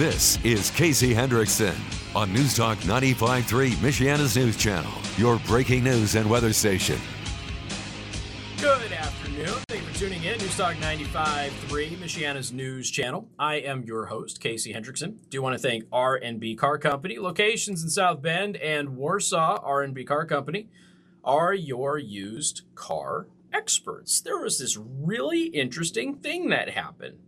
This is Casey Hendrickson on News Talk 95.3, Michiana's news channel, your breaking news and weather station. Good afternoon. Thank you for tuning in. News Talk 95.3, Michiana's news channel. I am your host, Casey Hendrickson. Do you want to thank R&B Car Company. Locations in South Bend and Warsaw, R&B Car Company are your used car experts. There was this really interesting thing that happened.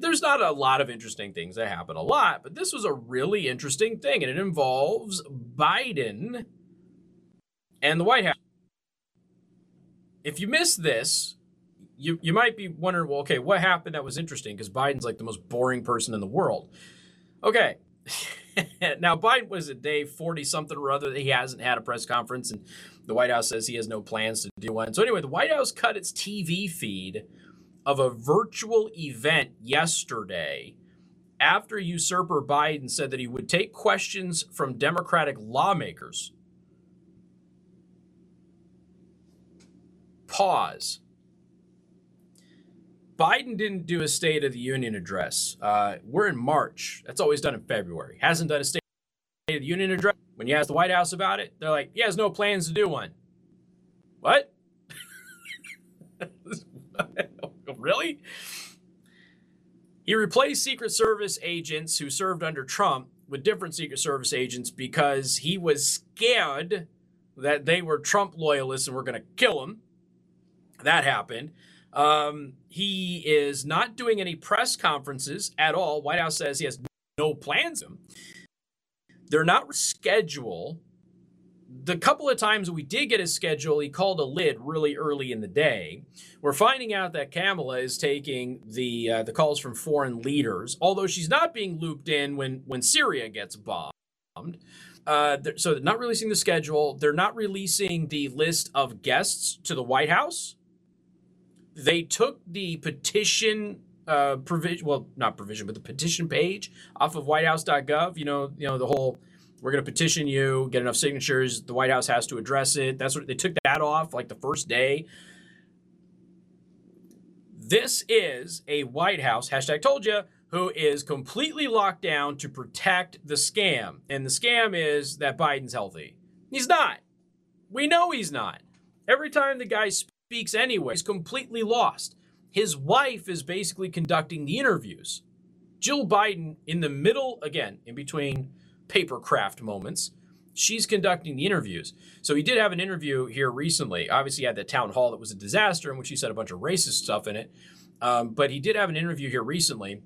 There's not a lot of interesting things that happen a lot, but this was a really interesting thing, and it involves Biden and the White House. If you missed this, you, you might be wondering, well, okay, what happened that was interesting? Because Biden's like the most boring person in the world. Okay. now, Biden was at day 40 something or other that he hasn't had a press conference, and the White House says he has no plans to do one. So, anyway, the White House cut its TV feed of a virtual event yesterday after usurper Biden said that he would take questions from Democratic lawmakers. Pause. Biden didn't do a State of the Union address. Uh, we're in March. That's always done in February. Hasn't done a State of the Union address. When you ask the White House about it, they're like, he has no plans to do one. What? really? He replaced Secret Service agents who served under Trump with different Secret Service agents because he was scared that they were Trump loyalists and were going to kill him. That happened. Um, he is not doing any press conferences at all. White House says he has no plans. They're not scheduled the couple of times we did get his schedule, he called a lid really early in the day. We're finding out that Kamala is taking the uh, the calls from foreign leaders, although she's not being looped in when when Syria gets bombed. Uh, so they're not releasing the schedule. They're not releasing the list of guests to the White House. They took the petition uh, provision, well, not provision, but the petition page off of WhiteHouse.gov. You know, you know the whole we're going to petition you, get enough signatures. The White House has to address it. That's what they took that off like the first day. This is a White House, hashtag told you, who is completely locked down to protect the scam. And the scam is that Biden's healthy. He's not. We know he's not. Every time the guy speaks anyway, he's completely lost. His wife is basically conducting the interviews. Jill Biden, in the middle, again, in between papercraft moments. She's conducting the interviews. So he did have an interview here recently. Obviously, he had the town hall that was a disaster in which he said a bunch of racist stuff in it. Um, but he did have an interview here recently.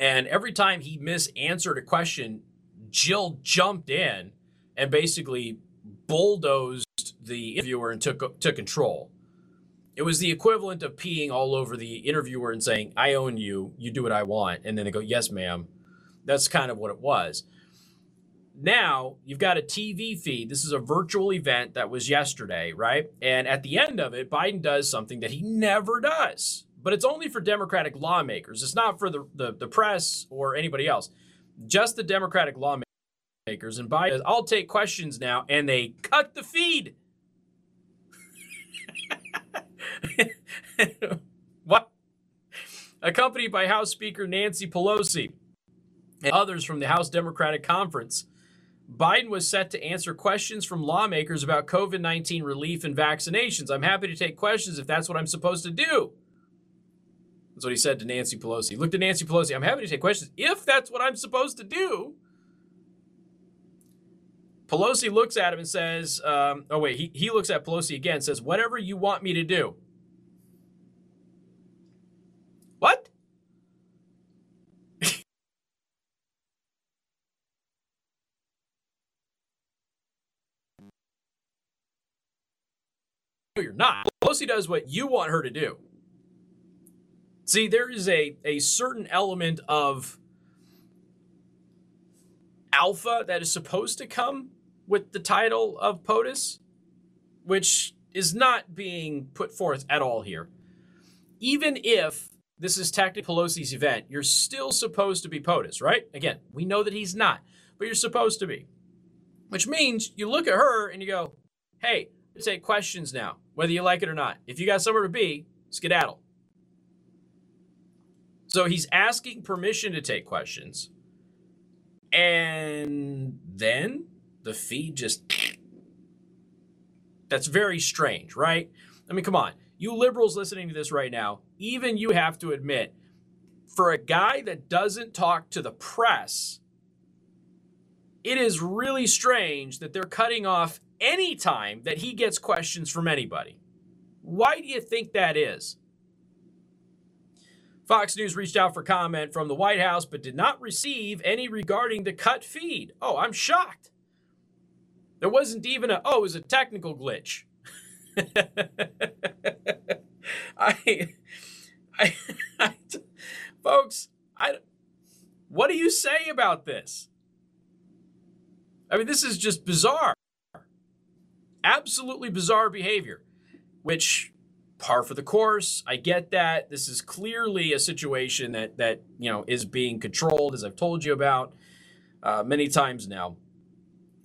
And every time he misanswered a question, Jill jumped in and basically bulldozed the interviewer and took, took control. It was the equivalent of peeing all over the interviewer and saying, I own you, you do what I want. And then they go, Yes, ma'am. That's kind of what it was. Now you've got a TV feed. This is a virtual event that was yesterday, right? And at the end of it, Biden does something that he never does, but it's only for Democratic lawmakers. It's not for the, the, the press or anybody else, just the Democratic lawmakers. And Biden says, I'll take questions now. And they cut the feed. what? Accompanied by House Speaker Nancy Pelosi and others from the House Democratic Conference Biden was set to answer questions from lawmakers about COVID 19 relief and vaccinations. I'm happy to take questions if that's what I'm supposed to do. That's what he said to Nancy Pelosi. He looked at Nancy Pelosi. I'm happy to take questions if that's what I'm supposed to do. Pelosi looks at him and says, um, oh, wait, he, he looks at Pelosi again says, whatever you want me to do. What? You're not. Pelosi does what you want her to do. See, there is a, a certain element of alpha that is supposed to come with the title of POTUS, which is not being put forth at all here. Even if this is technically Pelosi's event, you're still supposed to be POTUS, right? Again, we know that he's not, but you're supposed to be. Which means you look at her and you go, hey, take questions now, whether you like it or not. If you got somewhere to be, skedaddle. So he's asking permission to take questions. And then the feed just. That's very strange, right? I mean, come on. You liberals listening to this right now, even you have to admit, for a guy that doesn't talk to the press, it is really strange that they're cutting off any time that he gets questions from anybody. Why do you think that is? Fox News reached out for comment from the White House but did not receive any regarding the cut feed. Oh, I'm shocked. There wasn't even a, oh, it was a technical glitch. I, I, I, folks, I, what do you say about this? I mean, this is just bizarre. Absolutely bizarre behavior, which par for the course. I get that. This is clearly a situation that that you know is being controlled, as I've told you about uh, many times now.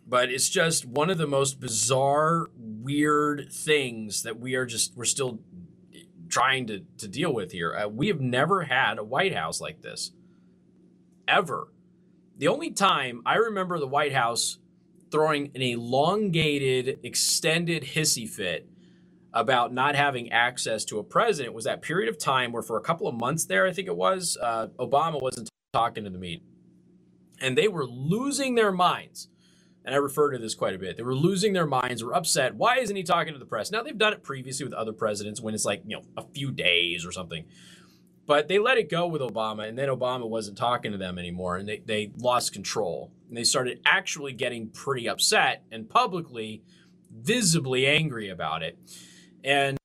But it's just one of the most bizarre, weird things that we are just we're still trying to to deal with here. Uh, we have never had a White House like this ever. The only time I remember the White House throwing an elongated, extended hissy fit about not having access to a president was that period of time where for a couple of months there, I think it was, uh, Obama wasn't talking to the media. And they were losing their minds. And I refer to this quite a bit. They were losing their minds, were upset. Why isn't he talking to the press? Now, they've done it previously with other presidents when it's like, you know, a few days or something. But they let it go with Obama, and then Obama wasn't talking to them anymore, and they, they lost control. And they started actually getting pretty upset and publicly, visibly angry about it. And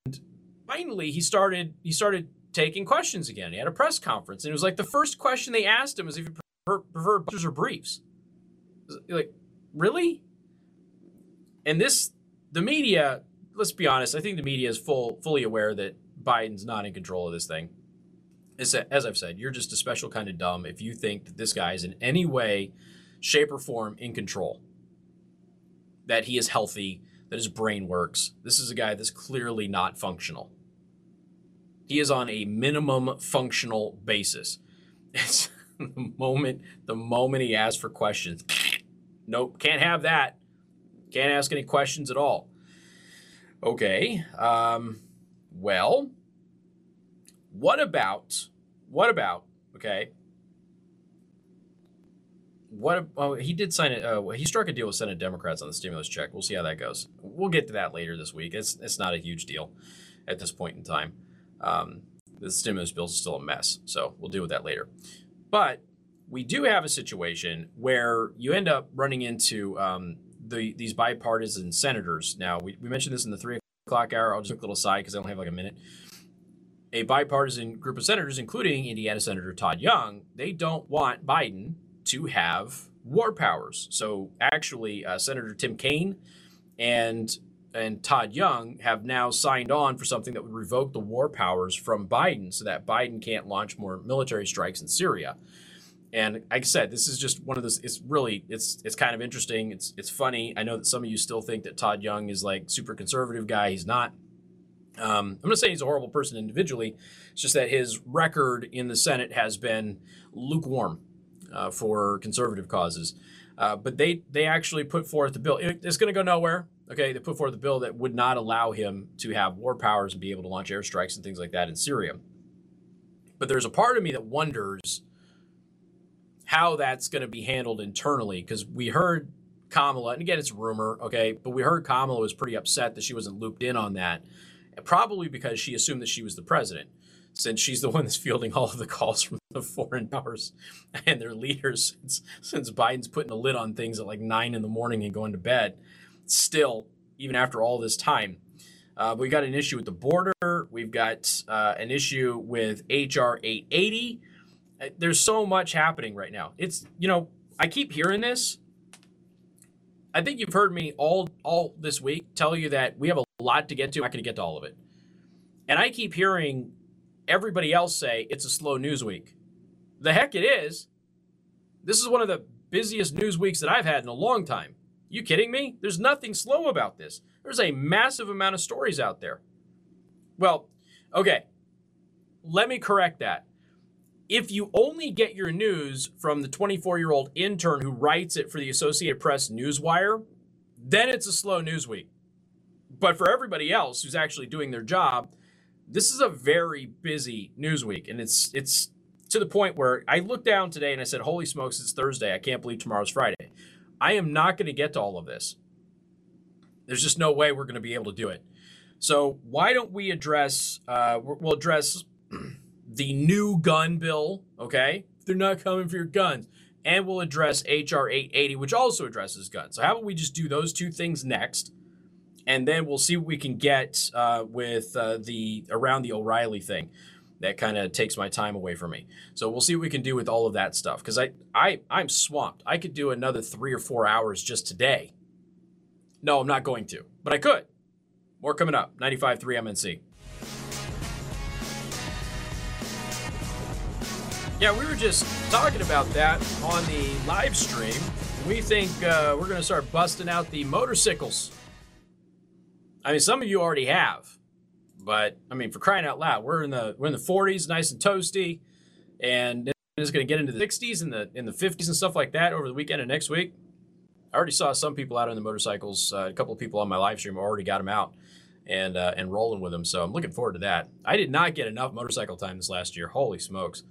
finally, he started he started taking questions again. He had a press conference, and it was like the first question they asked him was if he preferred, busters or briefs. Like, really? And this, the media. Let's be honest. I think the media is full fully aware that Biden's not in control of this thing. As, I've said, you're just a special kind of dumb if you think that this guy is in any way, shape, or form in control. That he is healthy, that his brain works. This is a guy that's clearly not functional. He is on a minimum functional basis. It's the moment the moment he asks for questions. nope, can't have that. Can't ask any questions at all. Okay. Um, well, what about what about okay? what? Oh, he did sign it. Uh, he struck a deal with Senate Democrats on the stimulus check. We'll see how that goes. We'll get to that later this week. It's it's not a huge deal at this point in time. Um, the stimulus bill is still a mess, so we'll deal with that later. But we do have a situation where you end up running into um, the these bipartisan senators. Now we, we mentioned this in the three o'clock hour. I'll just a little side because I don't have like a minute. A bipartisan group of senators, including Indiana Senator Todd Young, they don't want Biden to have war powers. So actually, uh, Senator Tim Kaine and and Todd Young have now signed on for something that would revoke the war powers from Biden, so that Biden can't launch more military strikes in Syria. And like I said, this is just one of those. It's really, it's it's kind of interesting. It's it's funny. I know that some of you still think that Todd Young is like super conservative guy. He's not. Um, I'm not saying he's a horrible person individually. It's just that his record in the Senate has been lukewarm uh, for conservative causes. Uh, but they they actually put forth the bill. It, it's going to go nowhere. Okay, they put forth the bill that would not allow him to have war powers and be able to launch airstrikes and things like that in Syria. But there's a part of me that wonders how that's going to be handled internally because we heard Kamala, and again, it's rumor, okay, but we heard Kamala was pretty upset that she wasn't looped in on that, probably because she assumed that she was the president since she's the one that's fielding all of the calls from the foreign powers and their leaders since, since Biden's putting a lid on things at like nine in the morning and going to bed. Still, even after all this time, uh, we got an issue with the border. We've got uh, an issue with HR 880. Uh, there's so much happening right now. It's you know I keep hearing this. I think you've heard me all all this week tell you that we have a lot to get to. I'm not going to get to all of it, and I keep hearing everybody else say it's a slow news week. The heck it is. This is one of the busiest news weeks that I've had in a long time. You kidding me? There's nothing slow about this. There's a massive amount of stories out there. Well, okay. Let me correct that. if you only get your news from the 24 year old intern who writes it for the Associated Press Newswire, then it's a slow news week. But for everybody else who's actually doing their job, this is a very busy news week, and it's it's to the point where I looked down today and I said, "Holy smokes, it's Thursday! I can't believe tomorrow's Friday." I am not going to get to all of this. There's just no way we're going to be able to do it. So why don't we address? Uh, we'll address the new gun bill. Okay, they're not coming for your guns, and we'll address HR 880, which also addresses guns. So how about we just do those two things next? And then we'll see what we can get uh, with uh, the around the O'Reilly thing. That kind of takes my time away from me. So we'll see what we can do with all of that stuff because I I I'm swamped. I could do another three or four hours just today. No, I'm not going to, but I could. More coming up. 95.3 MNC. Yeah, we were just talking about that on the live stream. We think uh, we're going to start busting out the motorcycles I mean, some of you already have, but I mean, for crying out loud, we're in the we're in the 40s, nice and toasty, and it's going to get into the 60s and the in the 50s and stuff like that over the weekend and next week. I already saw some people out on the motorcycles. Uh, a couple of people on my live stream already got them out and uh, and rolling with them. So I'm looking forward to that. I did not get enough motorcycle time this last year. Holy smokes,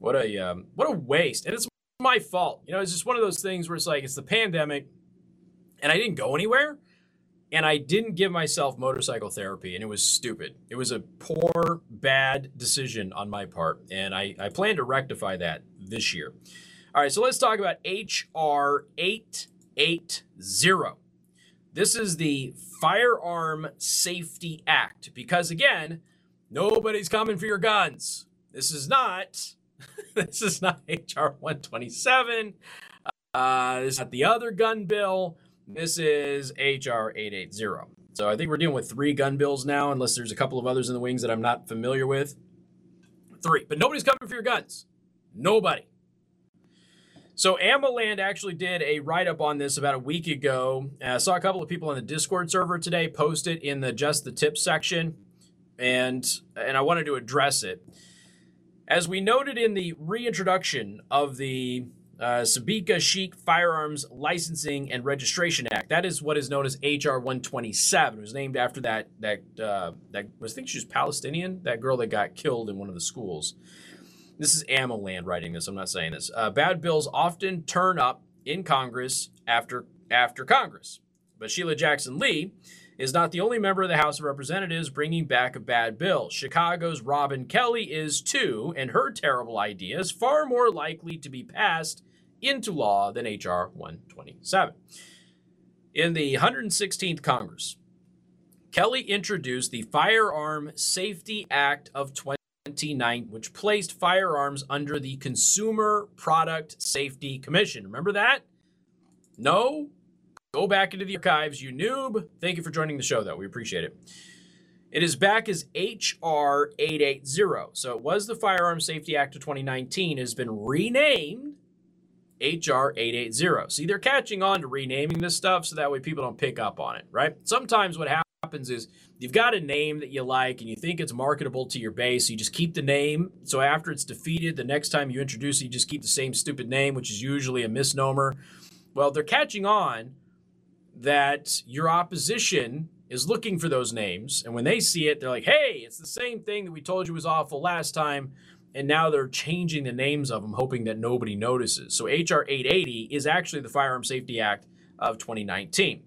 what a um, what a waste! And it's my fault. You know, it's just one of those things where it's like it's the pandemic, and I didn't go anywhere and I didn't give myself motorcycle therapy, and it was stupid. It was a poor, bad decision on my part, and I, I plan to rectify that this year. All right, so let's talk about HR 880. This is the Firearm Safety Act, because again, nobody's coming for your guns. This is not. this is not HR 127. Uh, this is not the other gun bill. This is HR 880. So I think we're dealing with three gun bills now, unless there's a couple of others in the wings that I'm not familiar with. Three. But nobody's coming for your guns. Nobody. So AmmoLand actually did a write-up on this about a week ago. I uh, saw a couple of people on the Discord server today post it in the just the tip section, and and I wanted to address it. As we noted in the reintroduction of the uh, Sabika Sheikh Firearms Licensing and Registration Act. That is what is known as HR 127. It was named after that that uh, that I think she was Palestinian. That girl that got killed in one of the schools. This is AmmoLand writing this. I'm not saying this. Uh, bad bills often turn up in Congress after after Congress, but Sheila Jackson Lee is not the only member of the House of Representatives bringing back a bad bill. Chicago's Robin Kelly is too, and her terrible idea is far more likely to be passed into law than H.R. 127. In the 116th Congress, Kelly introduced the Firearm Safety Act of 29, which placed firearms under the Consumer Product Safety Commission. Remember that? No? Go back into the archives, you noob. Thank you for joining the show, though. We appreciate it. It is back as HR 880. So it was the Firearm Safety Act of 2019. It has been renamed HR 880. See, they're catching on to renaming this stuff so that way people don't pick up on it, right? Sometimes what happens is you've got a name that you like and you think it's marketable to your base. So you just keep the name. So after it's defeated, the next time you introduce it, you just keep the same stupid name, which is usually a misnomer. Well, they're catching on that your opposition is looking for those names. And when they see it, they're like, hey, it's the same thing that we told you was awful last time and now they're changing the names of them, hoping that nobody notices. So HR 880 is actually the Firearm Safety Act of 2019.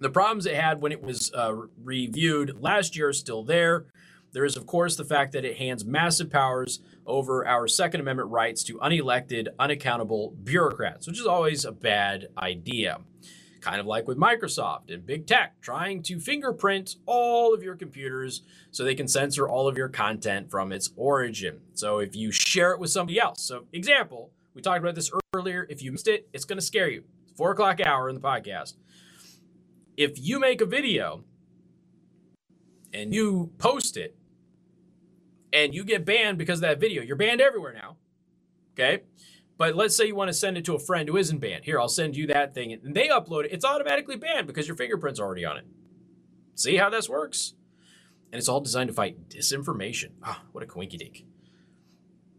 The problems it had when it was uh, reviewed last year are still there. There is, of course, the fact that it hands massive powers over our Second Amendment rights to unelected, unaccountable bureaucrats, which is always a bad idea kind of like with Microsoft and big tech trying to fingerprint all of your computers so they can censor all of your content from its origin. So if you share it with somebody else, so example, we talked about this earlier. If you missed it, it's going to scare you. It's four o'clock hour in the podcast. If you make a video and you post it and you get banned because of that video, you're banned everywhere now. Okay. But let's say you want to send it to a friend who isn't banned. Here, I'll send you that thing. And they upload it. It's automatically banned because your fingerprint's are already on it. See how this works? And it's all designed to fight disinformation. Ah, what a coinky dink.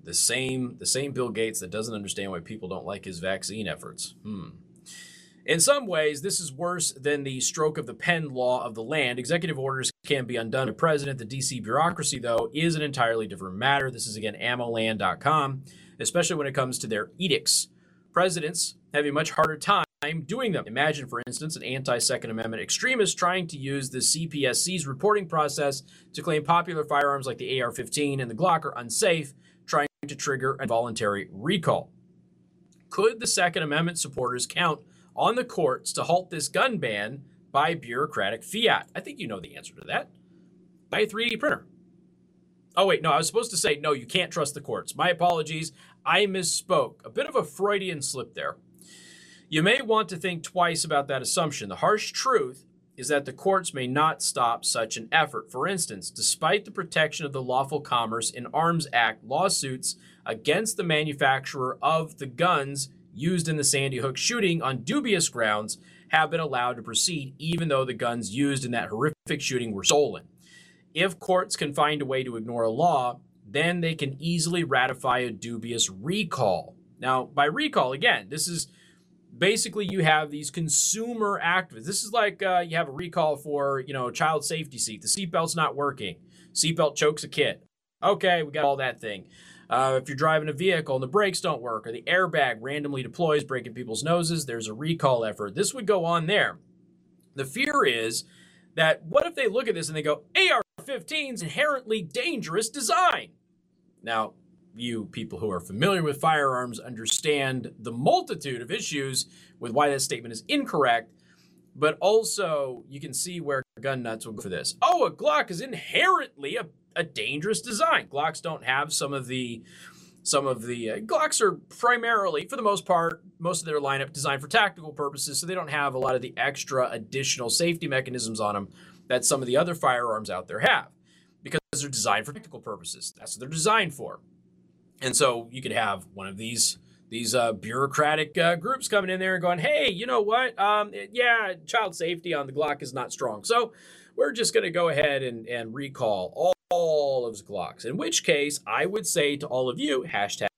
The same, the same Bill Gates that doesn't understand why people don't like his vaccine efforts. Hmm. In some ways, this is worse than the stroke of the pen law of the land. Executive orders can be undone by president. The DC bureaucracy, though, is an entirely different matter. This is again ammoland.com, especially when it comes to their edicts. Presidents have a much harder time doing them. Imagine, for instance, an anti Second Amendment extremist trying to use the CPSC's reporting process to claim popular firearms like the AR 15 and the Glock are unsafe, trying to trigger a voluntary recall. Could the Second Amendment supporters count on the courts to halt this gun ban by bureaucratic fiat? I think you know the answer to that. Buy a 3D printer. Oh, wait, no, I was supposed to say, no, you can't trust the courts. My apologies. I misspoke. A bit of a Freudian slip there. You may want to think twice about that assumption. The harsh truth is that the courts may not stop such an effort. For instance, despite the protection of the Lawful Commerce in Arms Act, lawsuits against the manufacturer of the guns used in the Sandy Hook shooting on dubious grounds have been allowed to proceed, even though the guns used in that horrific shooting were stolen. If courts can find a way to ignore a law, then they can easily ratify a dubious recall. Now, by recall, again, this is basically you have these consumer activists. This is like uh, you have a recall for you know child safety seat. The seatbelt's not working. Seatbelt chokes a kid. Okay, we got all that thing. Uh, if you're driving a vehicle and the brakes don't work or the airbag randomly deploys, breaking people's noses, there's a recall effort. This would go on there. The fear is that what if they look at this and they go, AR 15's inherently dangerous design? Now, you people who are familiar with firearms understand the multitude of issues with why that statement is incorrect, but also you can see where gun nuts will go for this. Oh, a Glock is inherently a, a dangerous design. Glocks don't have some of the some of the uh, Glocks are primarily, for the most part, most of their lineup designed for tactical purposes, so they don't have a lot of the extra additional safety mechanisms on them that some of the other firearms out there have because they're designed for tactical purposes. That's what they're designed for. And so you could have one of these these uh, bureaucratic uh, groups coming in there and going, "Hey, you know what? Um, yeah, child safety on the Glock is not strong, so we're just going to go ahead and, and recall all, all of the Glocks." In which case, I would say to all of you, hashtag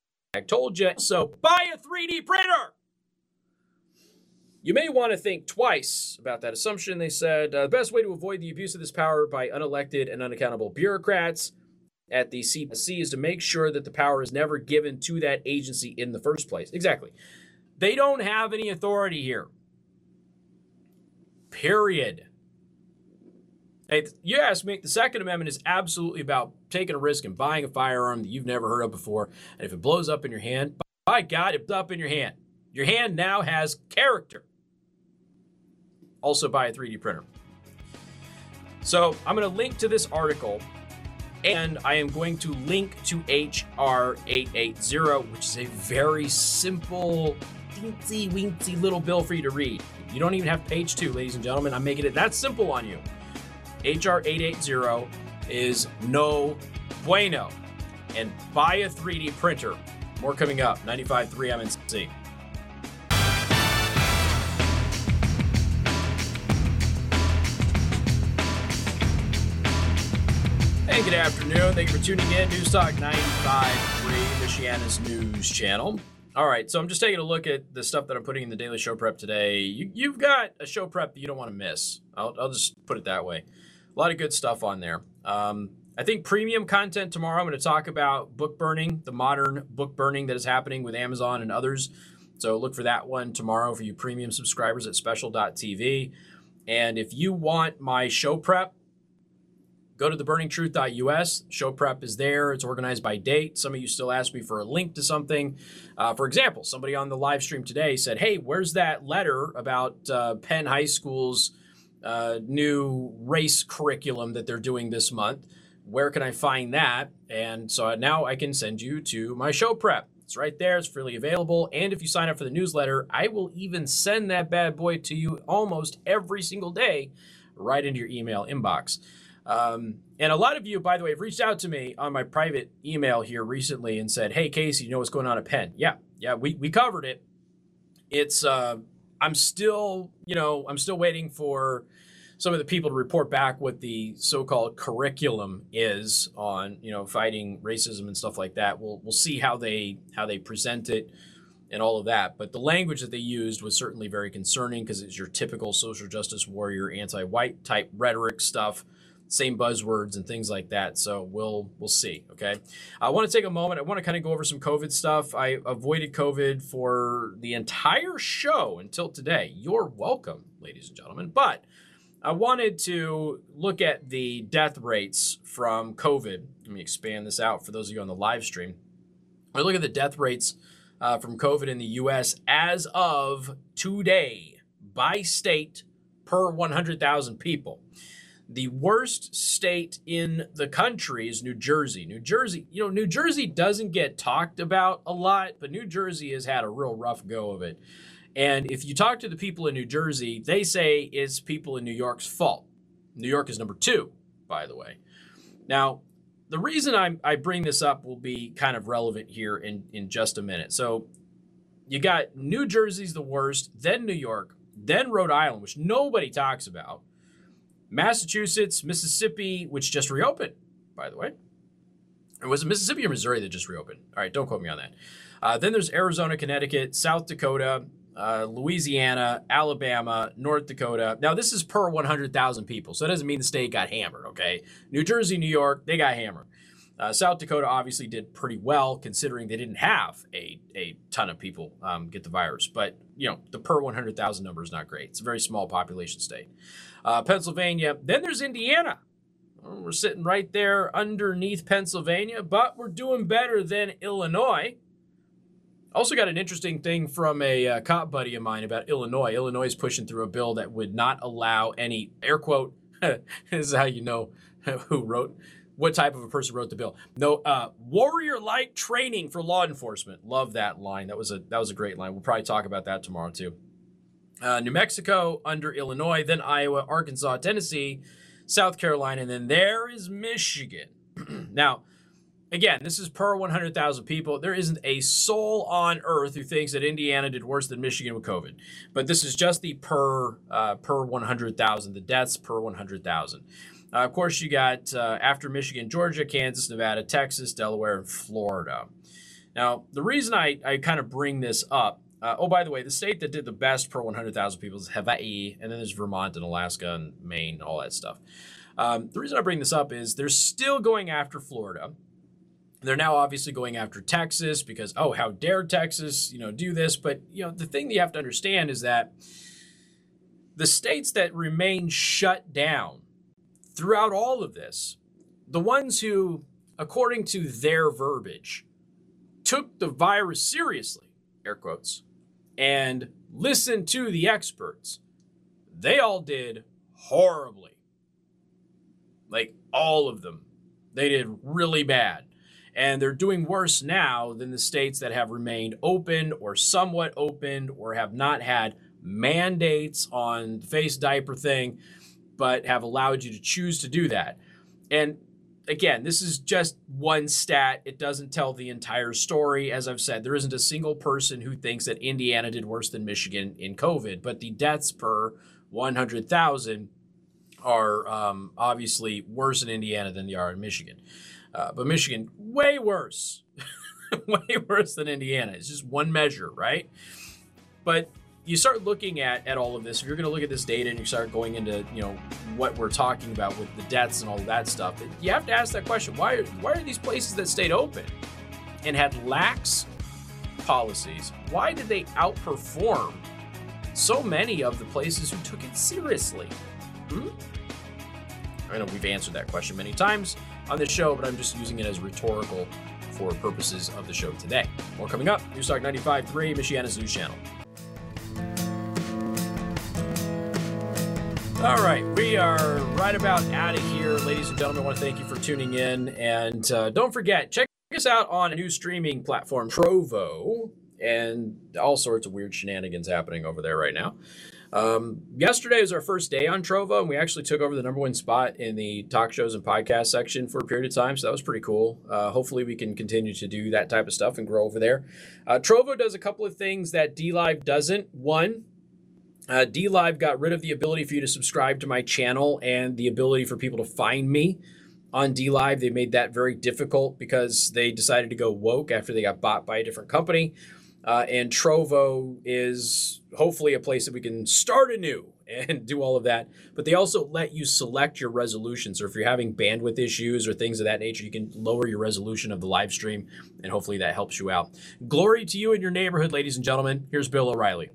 told you. So buy a 3D printer. You may want to think twice about that assumption. They said uh, the best way to avoid the abuse of this power by unelected and unaccountable bureaucrats at the CPC is to make sure that the power is never given to that agency in the first place. Exactly. They don't have any authority here. Period. Hey, you ask me, the Second Amendment is absolutely about taking a risk and buying a firearm that you've never heard of before. And if it blows up in your hand, by God, it's up in your hand. Your hand now has character. Also, buy a 3D printer. So, I'm going to link to this article and I am going to link to HR 880, which is a very simple, teensy weensy little bill for you to read. You don't even have page two, ladies and gentlemen. I'm making it that simple on you. HR 880 is no bueno. And buy a 3D printer. More coming up. 95.3 MNC. Good afternoon. Thank you for tuning in. News Talk 95.3, Michiana's news channel. All right, so I'm just taking a look at the stuff that I'm putting in the daily show prep today. You, have got a show prep that you don't want to miss. I'll, I'll, just put it that way. A lot of good stuff on there. Um, I think premium content tomorrow, I'm going to talk about book burning, the modern book burning that is happening with Amazon and others. So look for that one tomorrow for you premium subscribers at special.tv. And if you want my show prep, go to theburningtruth.us. Show prep is there. It's organized by date. Some of you still ask me for a link to something. Uh, for example, somebody on the live stream today said, Hey, where's that letter about uh, Penn High School's uh, new race curriculum that they're doing this month? Where can I find that? And so now I can send you to my show prep. It's right there. It's freely available. And if you sign up for the newsletter, I will even send that bad boy to you almost every single day right into your email inbox. Um, and a lot of you, by the way, have reached out to me on my private email here recently and said, "Hey, Casey, you know what's going on at Penn?" Yeah, yeah, we we covered it. It's uh, I'm still, you know, I'm still waiting for some of the people to report back what the so-called curriculum is on you know fighting racism and stuff like that. We'll we'll see how they how they present it and all of that. But the language that they used was certainly very concerning because it's your typical social justice warrior, anti-white type rhetoric stuff same buzzwords and things like that. So we'll we'll see. Okay, I want to take a moment. I want to kind of go over some COVID stuff. I avoided COVID for the entire show until today. You're welcome, ladies and gentlemen. But I wanted to look at the death rates from COVID. Let me expand this out for those of you on the live stream. I look at the death rates uh, from COVID in the U.S. as of today by state per 100,000 people the worst state in the country is New Jersey. New Jersey, you know, New Jersey doesn't get talked about a lot, but New Jersey has had a real rough go of it. And if you talk to the people in New Jersey, they say it's people in New York's fault. New York is number two, by the way. Now, the reason i I bring this up will be kind of relevant here in, in just a minute. So, you got New Jersey's the worst, then New York, then Rhode Island, which nobody talks about Massachusetts, Mississippi, which just reopened, by the way. It was Mississippi or Missouri that just reopened? All right, don't quote me on that. Uh, then there's Arizona, Connecticut, South Dakota, uh, Louisiana, Alabama, North Dakota. Now, this is per 100,000 people, so that doesn't mean the state got hammered, okay? New Jersey, New York, they got hammered. Uh, South Dakota obviously did pretty well considering they didn't have a, a ton of people um, get the virus. But, you know, the per 100,000 number is not great. It's a very small population state uh, Pennsylvania. Then there's Indiana. We're sitting right there underneath Pennsylvania, but we're doing better than Illinois. Also, got an interesting thing from a uh, cop buddy of mine about Illinois. Illinois is pushing through a bill that would not allow any air quote. this is how you know who wrote what type of a person wrote the bill. No, uh, warrior-like training for law enforcement. Love that line. That was a that was a great line. We'll probably talk about that tomorrow too uh, New Mexico, under Illinois, then Iowa, Arkansas, Tennessee, South Carolina, and then there is Michigan. now, again, this is per 100,000 people. There isn't a soul on earth who thinks that Indiana did worse than Michigan with COVID. But this is just the per uh, per 100,000, the deaths per 100,000. Uh, of course, you got uh, after Michigan, Georgia, Kansas, Nevada, Texas, Delaware, and Florida. Now, the reason I, I kind of bring this up uh, oh, by the way, the state that did the best per 100,000 people is Hawaii, and then there's Vermont and Alaska and Maine, all that stuff. Um, the reason I bring this up is they're still going after Florida. They're now obviously going after Texas because, oh, how dare Texas, you know, do this? But, you know, the thing that you have to understand is that the states that remain shut down throughout all of this, the ones who, according to their verbiage, took the virus seriously, air quotes, and listen to the experts, they all did horribly. Like all of them. They did really bad. And they're doing worse now than the states that have remained open or somewhat opened or have not had mandates on the face diaper thing, but have allowed you to choose to do that. And again, this is just one stat. It doesn't tell the entire story. As I've said, there isn't a single person who thinks that Indiana did worse than Michigan in COVID, but the deaths per 100,000 are um, obviously worse in Indiana than they are in Michigan. Uh, but Michigan, way worse. way worse than Indiana. It's just one measure, right? But you start looking at, at all of this, if you're going to look at this data and you start going into, you know, what we're talking about with the deaths and all that stuff, you have to ask that question. Why are, why are these places that stayed open and had lax policies, why did they outperform so many of the places who took it seriously? Hmm? I know we've answered that question many times on this show, but I'm just using it as rhetorical for purposes of the show today. More coming up. Newstalk 95.3, Michiana's News Channel. All right, we are right about out of here, ladies and gentlemen. I want to thank you for tuning in, and uh, don't forget check us out on a new streaming platform, Trovo, and all sorts of weird shenanigans happening over there right now. Um, yesterday was our first day on Trovo, and we actually took over the number one spot in the talk shows and podcast section for a period of time. So that was pretty cool. Uh, hopefully, we can continue to do that type of stuff and grow over there. Uh, Trovo does a couple of things that DLive doesn't. One, Uh, DLive got rid of the ability for you to subscribe to my channel and the ability for people to find me on DLive. They made that very difficult because they decided to go woke after they got bought by a different company. Uh, and Trovo is hopefully a place that we can start anew and do all of that. But they also let you select your resolution. So if you're having bandwidth issues or things of that nature, you can lower your resolution of the live stream, and hopefully that helps you out. Glory to you and your neighborhood, ladies and gentlemen. Here's Bill O'Reilly.